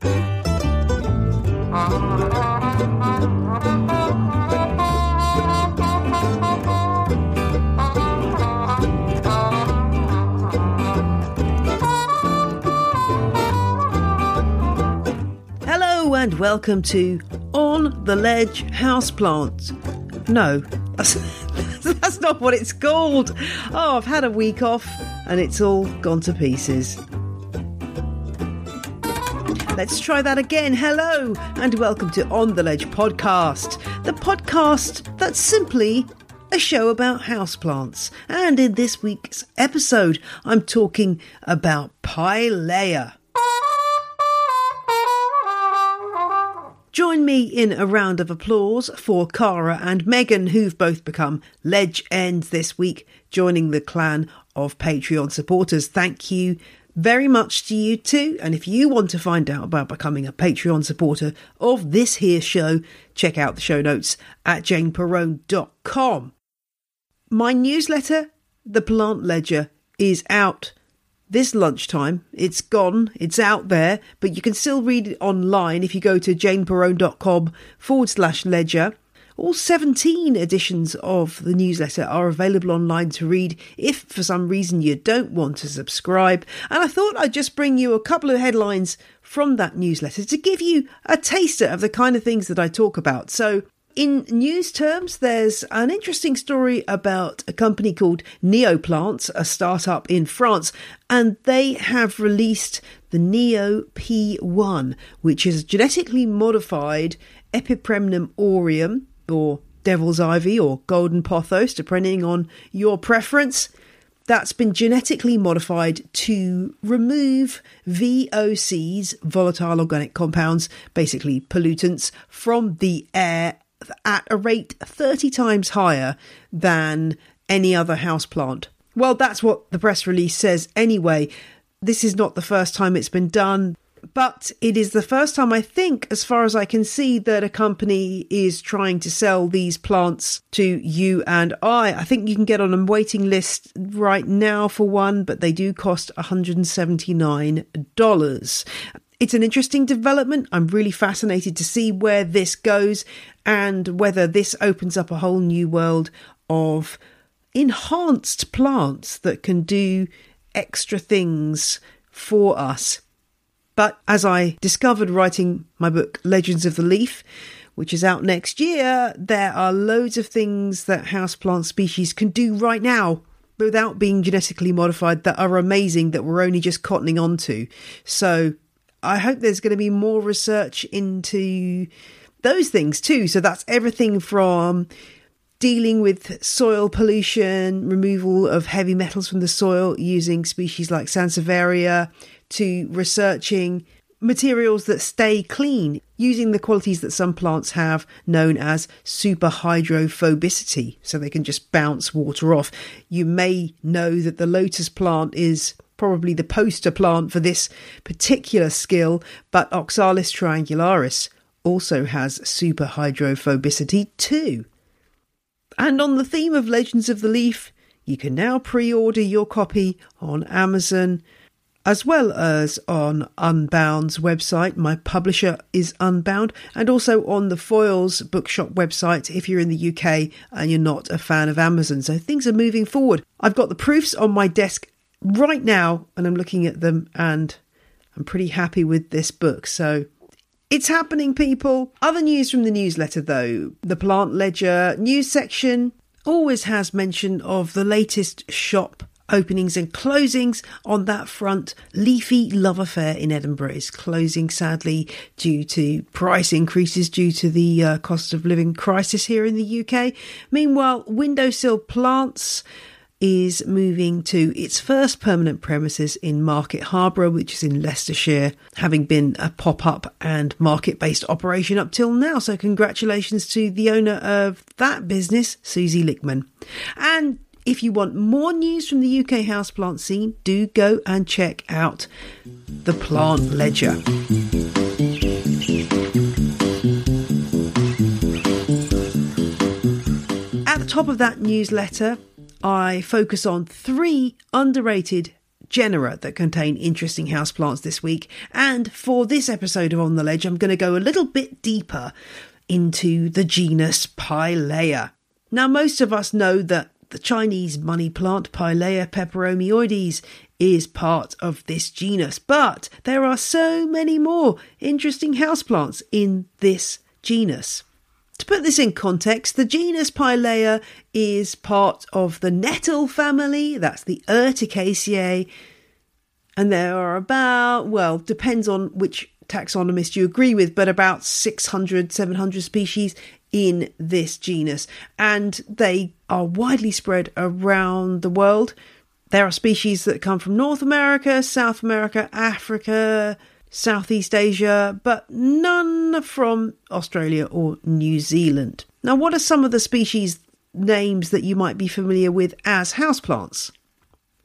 Hello and welcome to On the Ledge Houseplants. No, that's, that's not what it's called. Oh, I've had a week off and it's all gone to pieces. Let's try that again. Hello, and welcome to On the Ledge podcast, the podcast that's simply a show about houseplants. And in this week's episode, I'm talking about Pilea. Join me in a round of applause for Cara and Megan, who've both become ledge ends this week, joining the clan of Patreon supporters. Thank you very much to you too. And if you want to find out about becoming a Patreon supporter of this here show, check out the show notes at janeperrone.com. My newsletter, The Plant Ledger, is out this lunchtime. It's gone, it's out there, but you can still read it online if you go to janeperrone.com forward slash ledger. All 17 editions of the newsletter are available online to read if for some reason you don't want to subscribe. And I thought I'd just bring you a couple of headlines from that newsletter to give you a taster of the kind of things that I talk about. So, in news terms, there's an interesting story about a company called Neoplants, a startup in France, and they have released the Neo P1, which is genetically modified Epipremnum aureum or devil's ivy or golden pothos, depending on your preference. That's been genetically modified to remove VOCs, volatile organic compounds, basically pollutants, from the air at a rate 30 times higher than any other houseplant. Well, that's what the press release says anyway. This is not the first time it's been done. But it is the first time, I think, as far as I can see, that a company is trying to sell these plants to you and I. I think you can get on a waiting list right now for one, but they do cost $179. It's an interesting development. I'm really fascinated to see where this goes and whether this opens up a whole new world of enhanced plants that can do extra things for us but as I discovered writing my book, Legends of the Leaf, which is out next year, there are loads of things that houseplant species can do right now without being genetically modified that are amazing that we're only just cottoning onto. So I hope there's going to be more research into those things too. So that's everything from dealing with soil pollution, removal of heavy metals from the soil using species like Sansevieria, to researching materials that stay clean using the qualities that some plants have known as superhydrophobicity. So they can just bounce water off. You may know that the lotus plant is probably the poster plant for this particular skill but oxalis triangularis also has superhydrophobicity too. And on the theme of legends of the leaf you can now pre-order your copy on amazon as well as on Unbound's website. My publisher is Unbound, and also on the Foyles Bookshop website if you're in the UK and you're not a fan of Amazon. So things are moving forward. I've got the proofs on my desk right now, and I'm looking at them, and I'm pretty happy with this book. So it's happening, people. Other news from the newsletter, though the Plant Ledger news section always has mention of the latest shop openings and closings on that front. Leafy Love Affair in Edinburgh is closing sadly due to price increases due to the uh, cost of living crisis here in the UK. Meanwhile, Windowsill Plants is moving to its first permanent premises in Market Harborough, which is in Leicestershire, having been a pop up and market based operation up till now. So, congratulations to the owner of that business, Susie Lickman. And if you want more news from the UK houseplant scene, do go and check out the Plant Ledger. At the top of that newsletter, I focus on three underrated genera that contain interesting houseplants this week. And for this episode of On the Ledge, I'm going to go a little bit deeper into the genus Pilea. Now, most of us know that the Chinese money plant Pilea peperomioides is part of this genus, but there are so many more interesting houseplants in this genus. To put this in context, the genus Pilea is part of the nettle family, that's the Urticaceae, and there are about, well, depends on which taxonomist you agree with, but about 600, 700 species in this genus, and they are widely spread around the world. There are species that come from North America, South America, Africa, Southeast Asia, but none from Australia or New Zealand. Now, what are some of the species names that you might be familiar with as houseplants?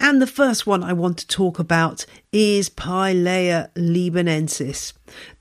And the first one I want to talk about is Pilea libanensis.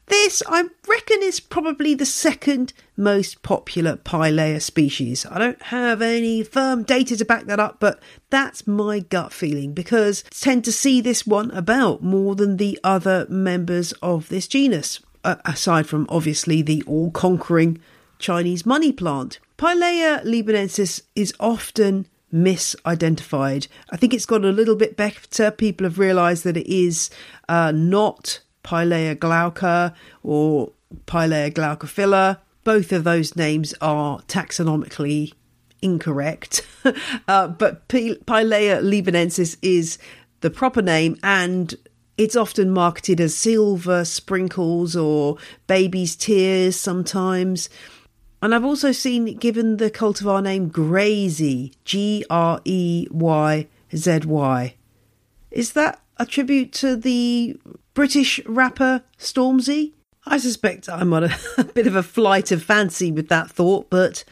This, I reckon, is probably the second most popular Pilea species. I don't have any firm data to back that up, but that's my gut feeling because I tend to see this one about more than the other members of this genus, uh, aside from obviously the all conquering Chinese money plant. Pilea libanensis is often misidentified. I think it's got a little bit better. People have realised that it is uh, not Pilea glauca or Pilea glaucophylla. Both of those names are taxonomically incorrect, uh, but P- Pilea libanensis is the proper name and it's often marketed as silver sprinkles or baby's tears sometimes. And I've also seen it given the cultivar name Greyzy, G R E Y Z Y. Is that a tribute to the British rapper Stormzy? I suspect I'm on a, a, bit of a flight of fancy with that thought, but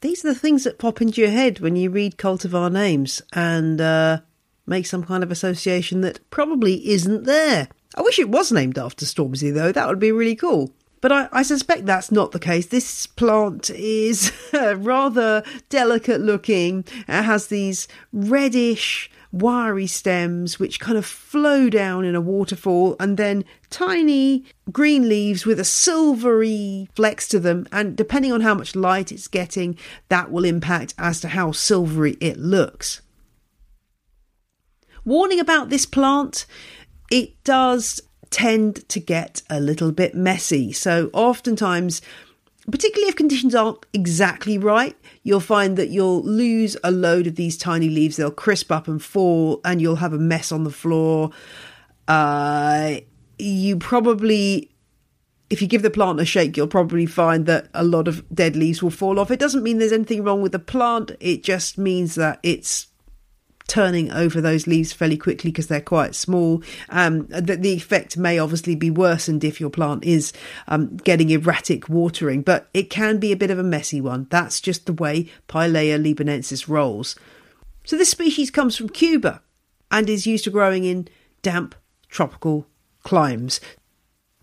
these are the things that pop into your head when you read cultivar names and uh, make some kind of association that probably isn't there. I wish it was named after Stormzy, though. That would be really cool. But I, I, suspect that's not the case. This plant is rather delicate looking. It has these reddish, wiry stems which kind of flow down in a waterfall and then tiny green leaves with a silvery flecks to them and depending on how much light it's getting that will impact as to how silvery it looks warning about this plant it does tend to get a little bit messy so oftentimes particularly if conditions aren't exactly right, you'll find that you'll lose a load of these tiny leaves. They'll crisp up and fall, and you'll have a mess on the floor. Uh, you probably, if you give the plant a shake, you'll probably find that a lot of dead leaves will fall off. It doesn't mean there's anything wrong with the plant, it just means that it's turning over those leaves fairly quickly because they're quite small. Um, the, the, effect may obviously be worsened if your plant is um, getting erratic watering, but it can be a bit of a messy one. That's just the way Pilea libanensis rolls. So this species comes from Cuba and is used to growing in damp tropical climes.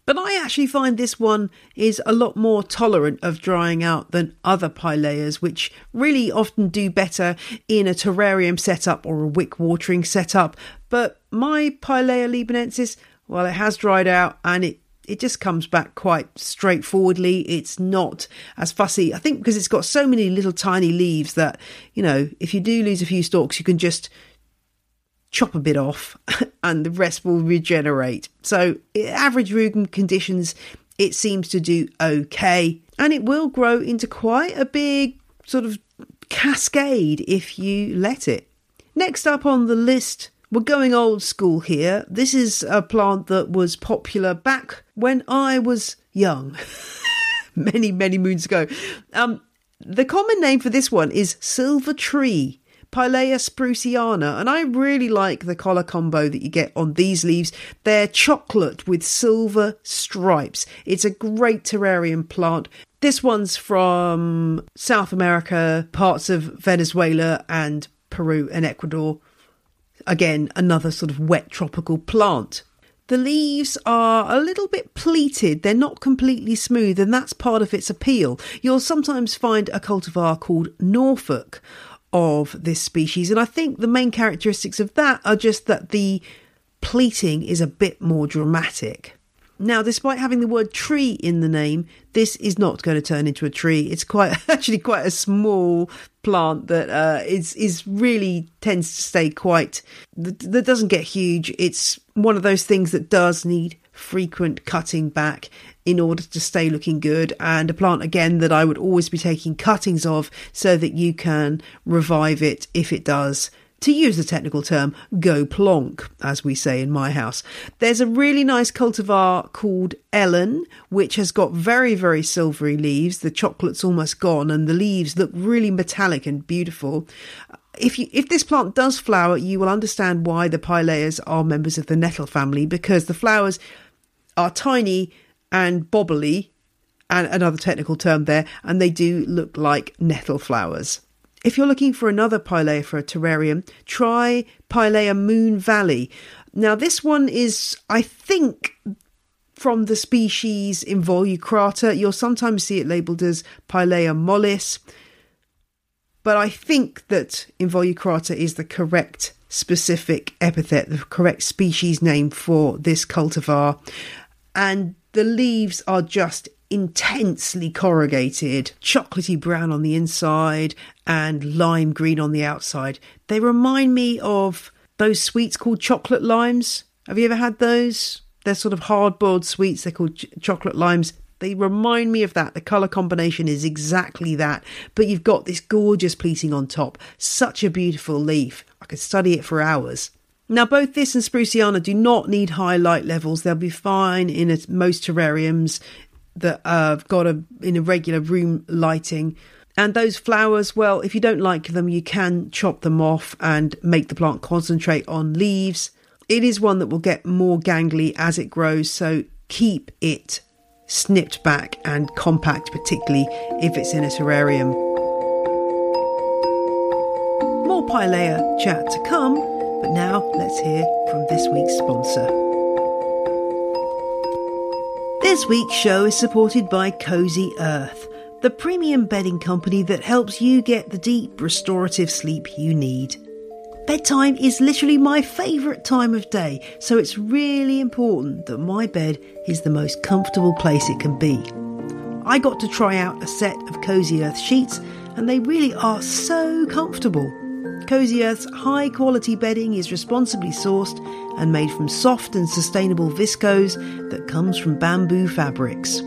But I actually find this one is a lot more tolerant of drying out than other pileas, which really often do better in a terrarium setup or a wick watering setup. But my Pilea libanensis, well, it has dried out and it it just comes back quite straightforwardly. It's not as fussy. I think because it's got so many little tiny leaves that, you know, if you do lose a few stalks, you can just chop a bit off and the rest will regenerate. So, average room conditions, it seems to do okay. And it will grow into quite a big sort of cascade if you let it. Next up on the list, we're going old school here. This is a plant that was popular back when I was young, many, many moons ago. Um, the common name for this one is silver tree. Pilea spruceana, and I really like the collar combo that you get on these leaves. They're chocolate with silver stripes. It's a great terrarium plant. This one's from South America, parts of Venezuela and Peru and Ecuador. Again, another sort of wet tropical plant. The leaves are a little bit pleated, they're not completely smooth, and that's part of its appeal. You'll sometimes find a cultivar called Norfolk of this species. And I think the main characteristics of that are just that the pleating is a bit more dramatic. Now, despite having the word tree in the name, this is not going to turn into a tree. It's quite actually quite a small plant that uh, is is really tends to stay quite that, that doesn't get huge. It's one of those things that does need frequent cutting back in order to stay looking good and a plant again that I would always be taking cuttings of so that you can revive it if it does to use the technical term, go plonk, as we say in my house. There's a really nice cultivar called Ellen, which has got very, very silvery leaves. The chocolate's almost gone, and the leaves look really metallic and beautiful. If you if this plant does flower, you will understand why the pileas are members of the nettle family because the flowers are tiny and bobbly, and another technical term there, and they do look like nettle flowers. If you're looking for another Pilea for a terrarium, try Pilea Moon Valley. Now, this one is, I think, from the species Involucrata. You'll sometimes see it labelled as Pilea mollis, but I think that Involucrata is the correct specific epithet, the correct species name for this cultivar. And the leaves are just intensely corrugated, chocolatey brown on the inside and lime green on the outside. They remind me of those sweets called chocolate limes. Have you ever had those? They're sort of hard boiled sweets. They're called ch- chocolate limes. They remind me of that. The colour combination is exactly that. But you've got this gorgeous pleating on top. Such a beautiful leaf. I could study it for hours. Now, both this and Spruceana do not need high light levels. They'll be fine in a, most terrariums that uh, have got a in a regular room lighting. And those flowers, well, if you don't like them, you can chop them off and make the plant concentrate on leaves. It is one that will get more gangly as it grows, so keep it snipped back and compact, particularly if it's in a terrarium. More Pilea chat to come, but now let's hear from this week's sponsor. This week's show is supported by Cozy Earth, the premium bedding company that helps you get the deep restorative sleep you need. Bedtime is literally my favourite time of day, so it's really important that my bed is the most comfortable place it can be. I got to try out a set of Cozy Earth sheets, and they really are so comfortable. Cozy Earth's high quality bedding is responsibly sourced and made from soft and sustainable viscose that comes from bamboo fabrics.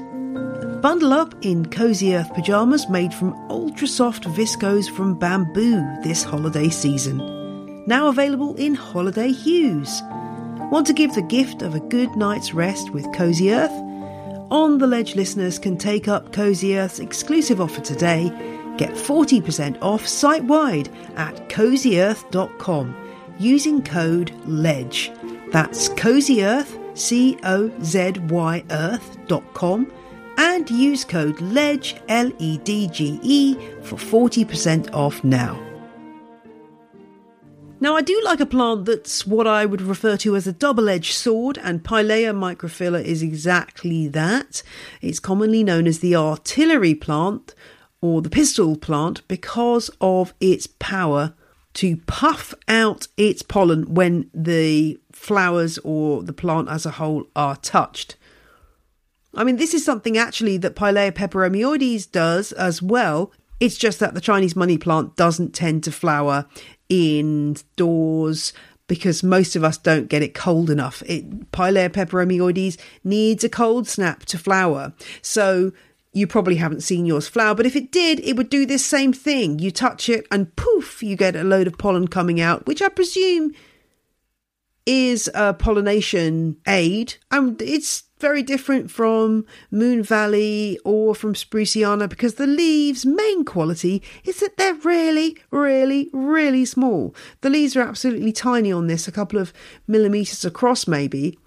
Bundle up in Cozy Earth pyjamas made from ultra soft viscose from bamboo this holiday season. Now available in holiday hues. Want to give the gift of a good night's rest with Cozy Earth? On the Ledge listeners can take up Cozy Earth's exclusive offer today Get 40% off site wide at cozyearth.com using code LEDGE. That's cozyearth, C O Z Y earth.com, and use code LEDGE, L E D G E, for 40% off now. Now, I do like a plant that's what I would refer to as a double edged sword, and Pilea microphylla is exactly that. It's commonly known as the artillery plant, or the pistol plant because of its power to puff out its pollen when the flowers or the plant as a whole are touched. I mean, this is something actually that Pilea peperomioides does as well. It's just that the Chinese money plant doesn't tend to flower indoors because most of us don't get it cold enough. It, Pilea peperomioides needs a cold snap to flower. So you probably haven't seen yours flower, but if it did, it would do this same thing. You touch it and poof, you get a load of pollen coming out, which I presume is a pollination aid. And it's very different from Moon Valley or from Spruceana because the leaves' main quality is that they're really, really, really small. The leaves are absolutely tiny on this, a couple of millimetres across maybe.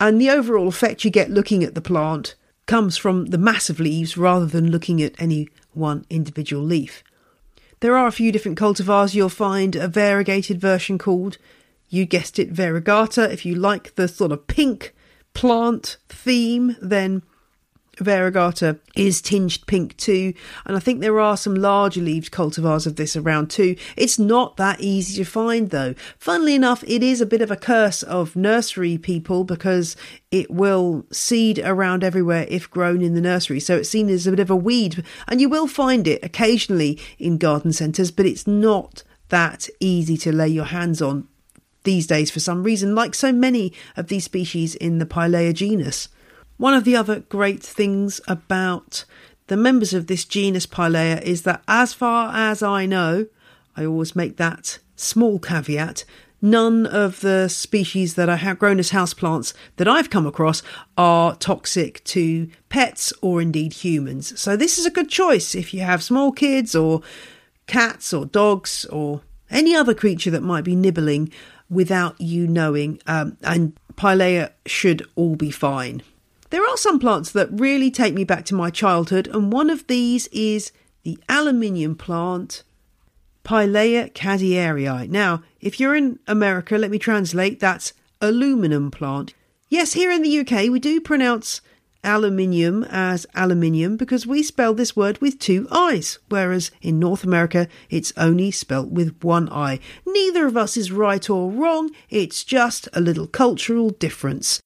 And the overall effect you get looking at the plant comes from the massive leaves rather than looking at any one individual leaf. There are a few different cultivars. You'll find a variegated version called, you guessed it, variegata. If you like the sort of pink plant theme, then variegata is tinged pink too, and I think there are some larger leaved cultivars of this around too. It's not that easy to find though. Funnily enough, it is a bit of a curse of nursery people because it will seed around everywhere if grown in the nursery. So it's seen as a bit of a weed, and you will find it occasionally in garden centres, but it's not that easy to lay your hands on these days for some reason, like so many of these species in the Pilea genus. One of the other great things about the members of this genus Pilea is that, as far as I know, I always make that small caveat, none of the species that are grown as houseplants that I've come across are toxic to pets or indeed humans. So, this is a good choice if you have small kids or cats or dogs or any other creature that might be nibbling without you knowing. Um, and Pilea should all be fine. There are some plants that really take me back to my childhood, and one of these is the aluminium plant, Pilea cadierii. Now, if you're in America, let me translate that's aluminum plant. Yes, here in the UK, we do pronounce aluminium as aluminium because we spell this word with two I's, whereas in North America it's only spelt with one I. Neither of us is right or wrong, it's just a little cultural difference.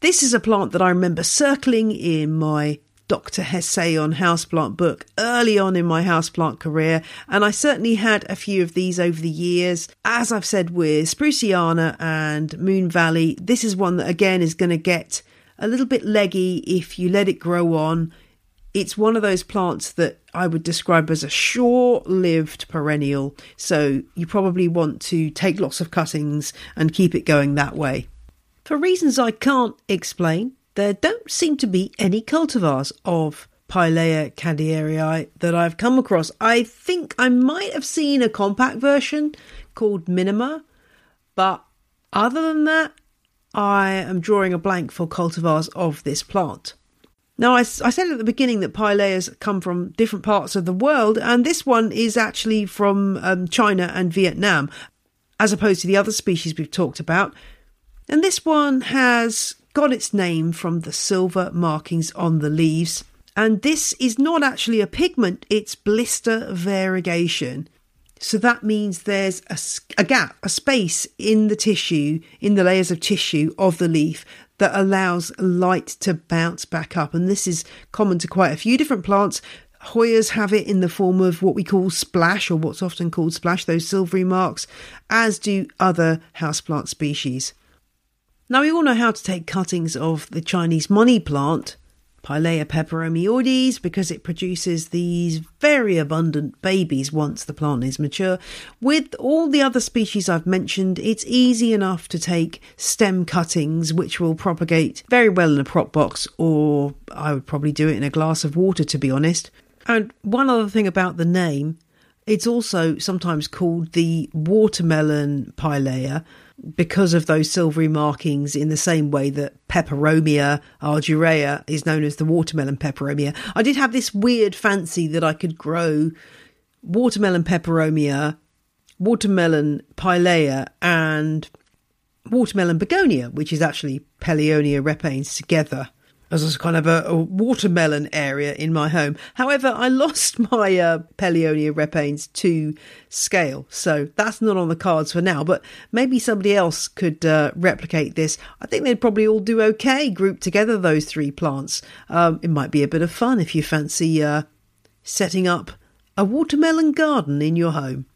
This is a plant that I remember circling in my Dr. Hessayon houseplant book early on in my houseplant career, and I certainly had a few of these over the years. As I've said with Spruceana and Moon Valley, this is one that again is going to get a little bit leggy if you let it grow on. It's one of those plants that I would describe as a short lived perennial, so you probably want to take lots of cuttings and keep it going that way. For reasons I can't explain, there don't seem to be any cultivars of Pilea cadierii that I've come across. I think I might have seen a compact version called Minima, but other than that, I am drawing a blank for cultivars of this plant. Now, I, I, said at the beginning that pileas come from different parts of the world, and this one is actually from um, China and Vietnam, as opposed to the other species we've talked about. And this one has got its name from the silver markings on the leaves. And this is not actually a pigment, it's blister variegation. So that means there's a, a, gap, a space in the tissue, in the layers of tissue of the leaf that allows light to bounce back up. And this is common to quite a few different plants. Hoyas have it in the form of what we call splash, or what's often called splash, those silvery marks, as do other houseplant species. Now, we all know how to take cuttings of the Chinese money plant Pilea peperomioides because it produces these very abundant babies once the plant is mature. With all the other species I've mentioned, it's easy enough to take stem cuttings which will propagate very well in a prop box, or I would probably do it in a glass of water to be honest. And one other thing about the name, it's also sometimes called the watermelon pilea because of those silvery markings in the same way that peperomia argyrea is known as the watermelon peperomia. I did have this weird fancy that I could grow watermelon peperomia, watermelon pilea, and watermelon begonia, which is actually Pellionia repens together as a kind of a, a, watermelon area in my home. However, I lost my uh, Pellionia repens to scale, so that's not on the cards for now. But maybe somebody else could uh, replicate this. I think they'd probably all do okay grouped together those three plants. Um, it might be a bit of fun if you fancy uh, setting up a watermelon garden in your home.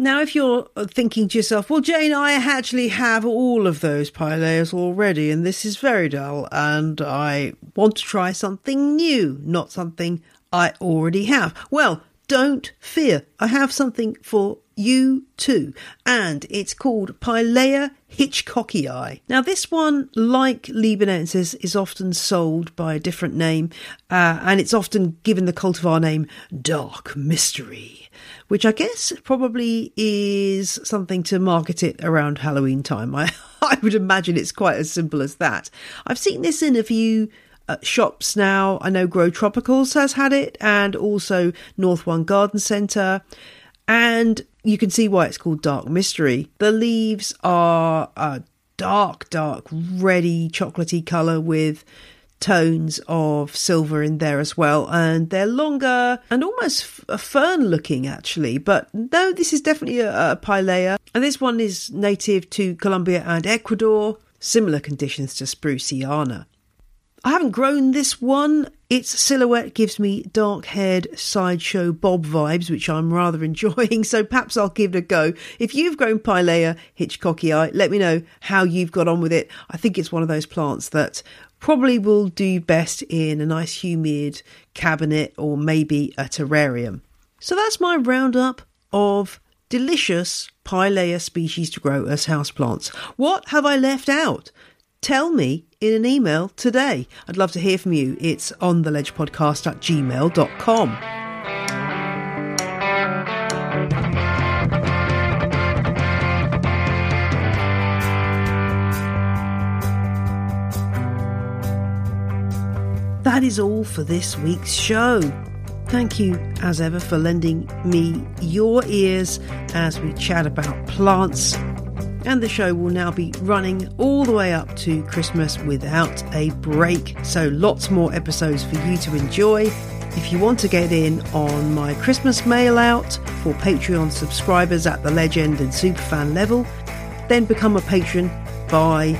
Now, if you're thinking to yourself, well, Jane, I actually have all of those pileas already, and this is very dull, and I want to try something new, not something I already have. Well, don't fear. I have something for you too, and it's called Pilea hitchcockii. Now, this one, like Libanensis, is often sold by a different name, uh, and it's often given the cultivar name Dark Mystery which I guess probably is something to market it around Halloween time. I, I would imagine it's quite as simple as that. I've seen this in a few uh, shops now. I know Grow Tropicals has had it, and also North One Garden Centre. And you can see why it's called Dark Mystery. The leaves are a dark, dark, reddy, chocolatey colour with tones of silver in there as well, and they're longer and almost f- uh, fern looking actually. But no, this is definitely a, a Pilea, and this one is native to Colombia and Ecuador. Similar conditions to Spruceana. I haven't grown this one. Its silhouette gives me dark haired sideshow Bob vibes, which I'm rather enjoying, so perhaps I'll give it a go. If you've grown Pilea hitchcockii, let me know how you've got on with it. I think it's one of those plants that probably will do best in a nice humid cabinet or maybe a terrarium. So that's my roundup of delicious Pilea species to grow as houseplants. What have I left out? Tell me in an email today. I'd love to hear from you. It's on the ledge podcast at gmail.com. That is all for this week's show. Thank you, as ever, for lending me your ears as we chat about plants and the show will now be running all the way up to Christmas without a break. So, lots more episodes for you to enjoy. If you want to get in on my Christmas mail out for Patreon subscribers at the legend and superfan level, then become a patron by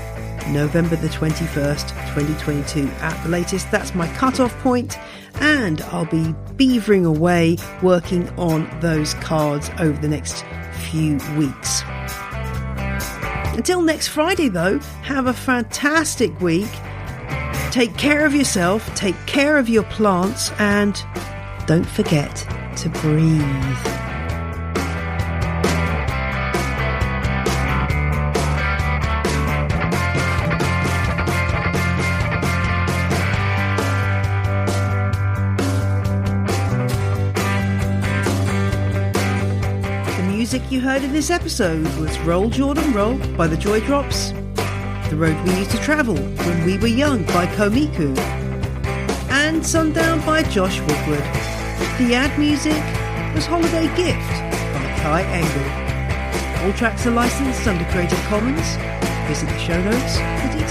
November the 21st, 2022 at the latest. That's my cut-off point, and I'll be beavering away working on those cards over the next few weeks. Until next Friday, though, have a fantastic week. Take care of yourself, take care of your plants, and don't forget to breathe. Music you heard in this episode was Roll Jordan Roll by the Joy Drops, The Road We Used to Travel When We Were Young by Komiku, and Sundown by Josh Woodward. The ad music was Holiday Gift by Kai Engel. All tracks are licensed under Creative Commons. Visit the show notes for details.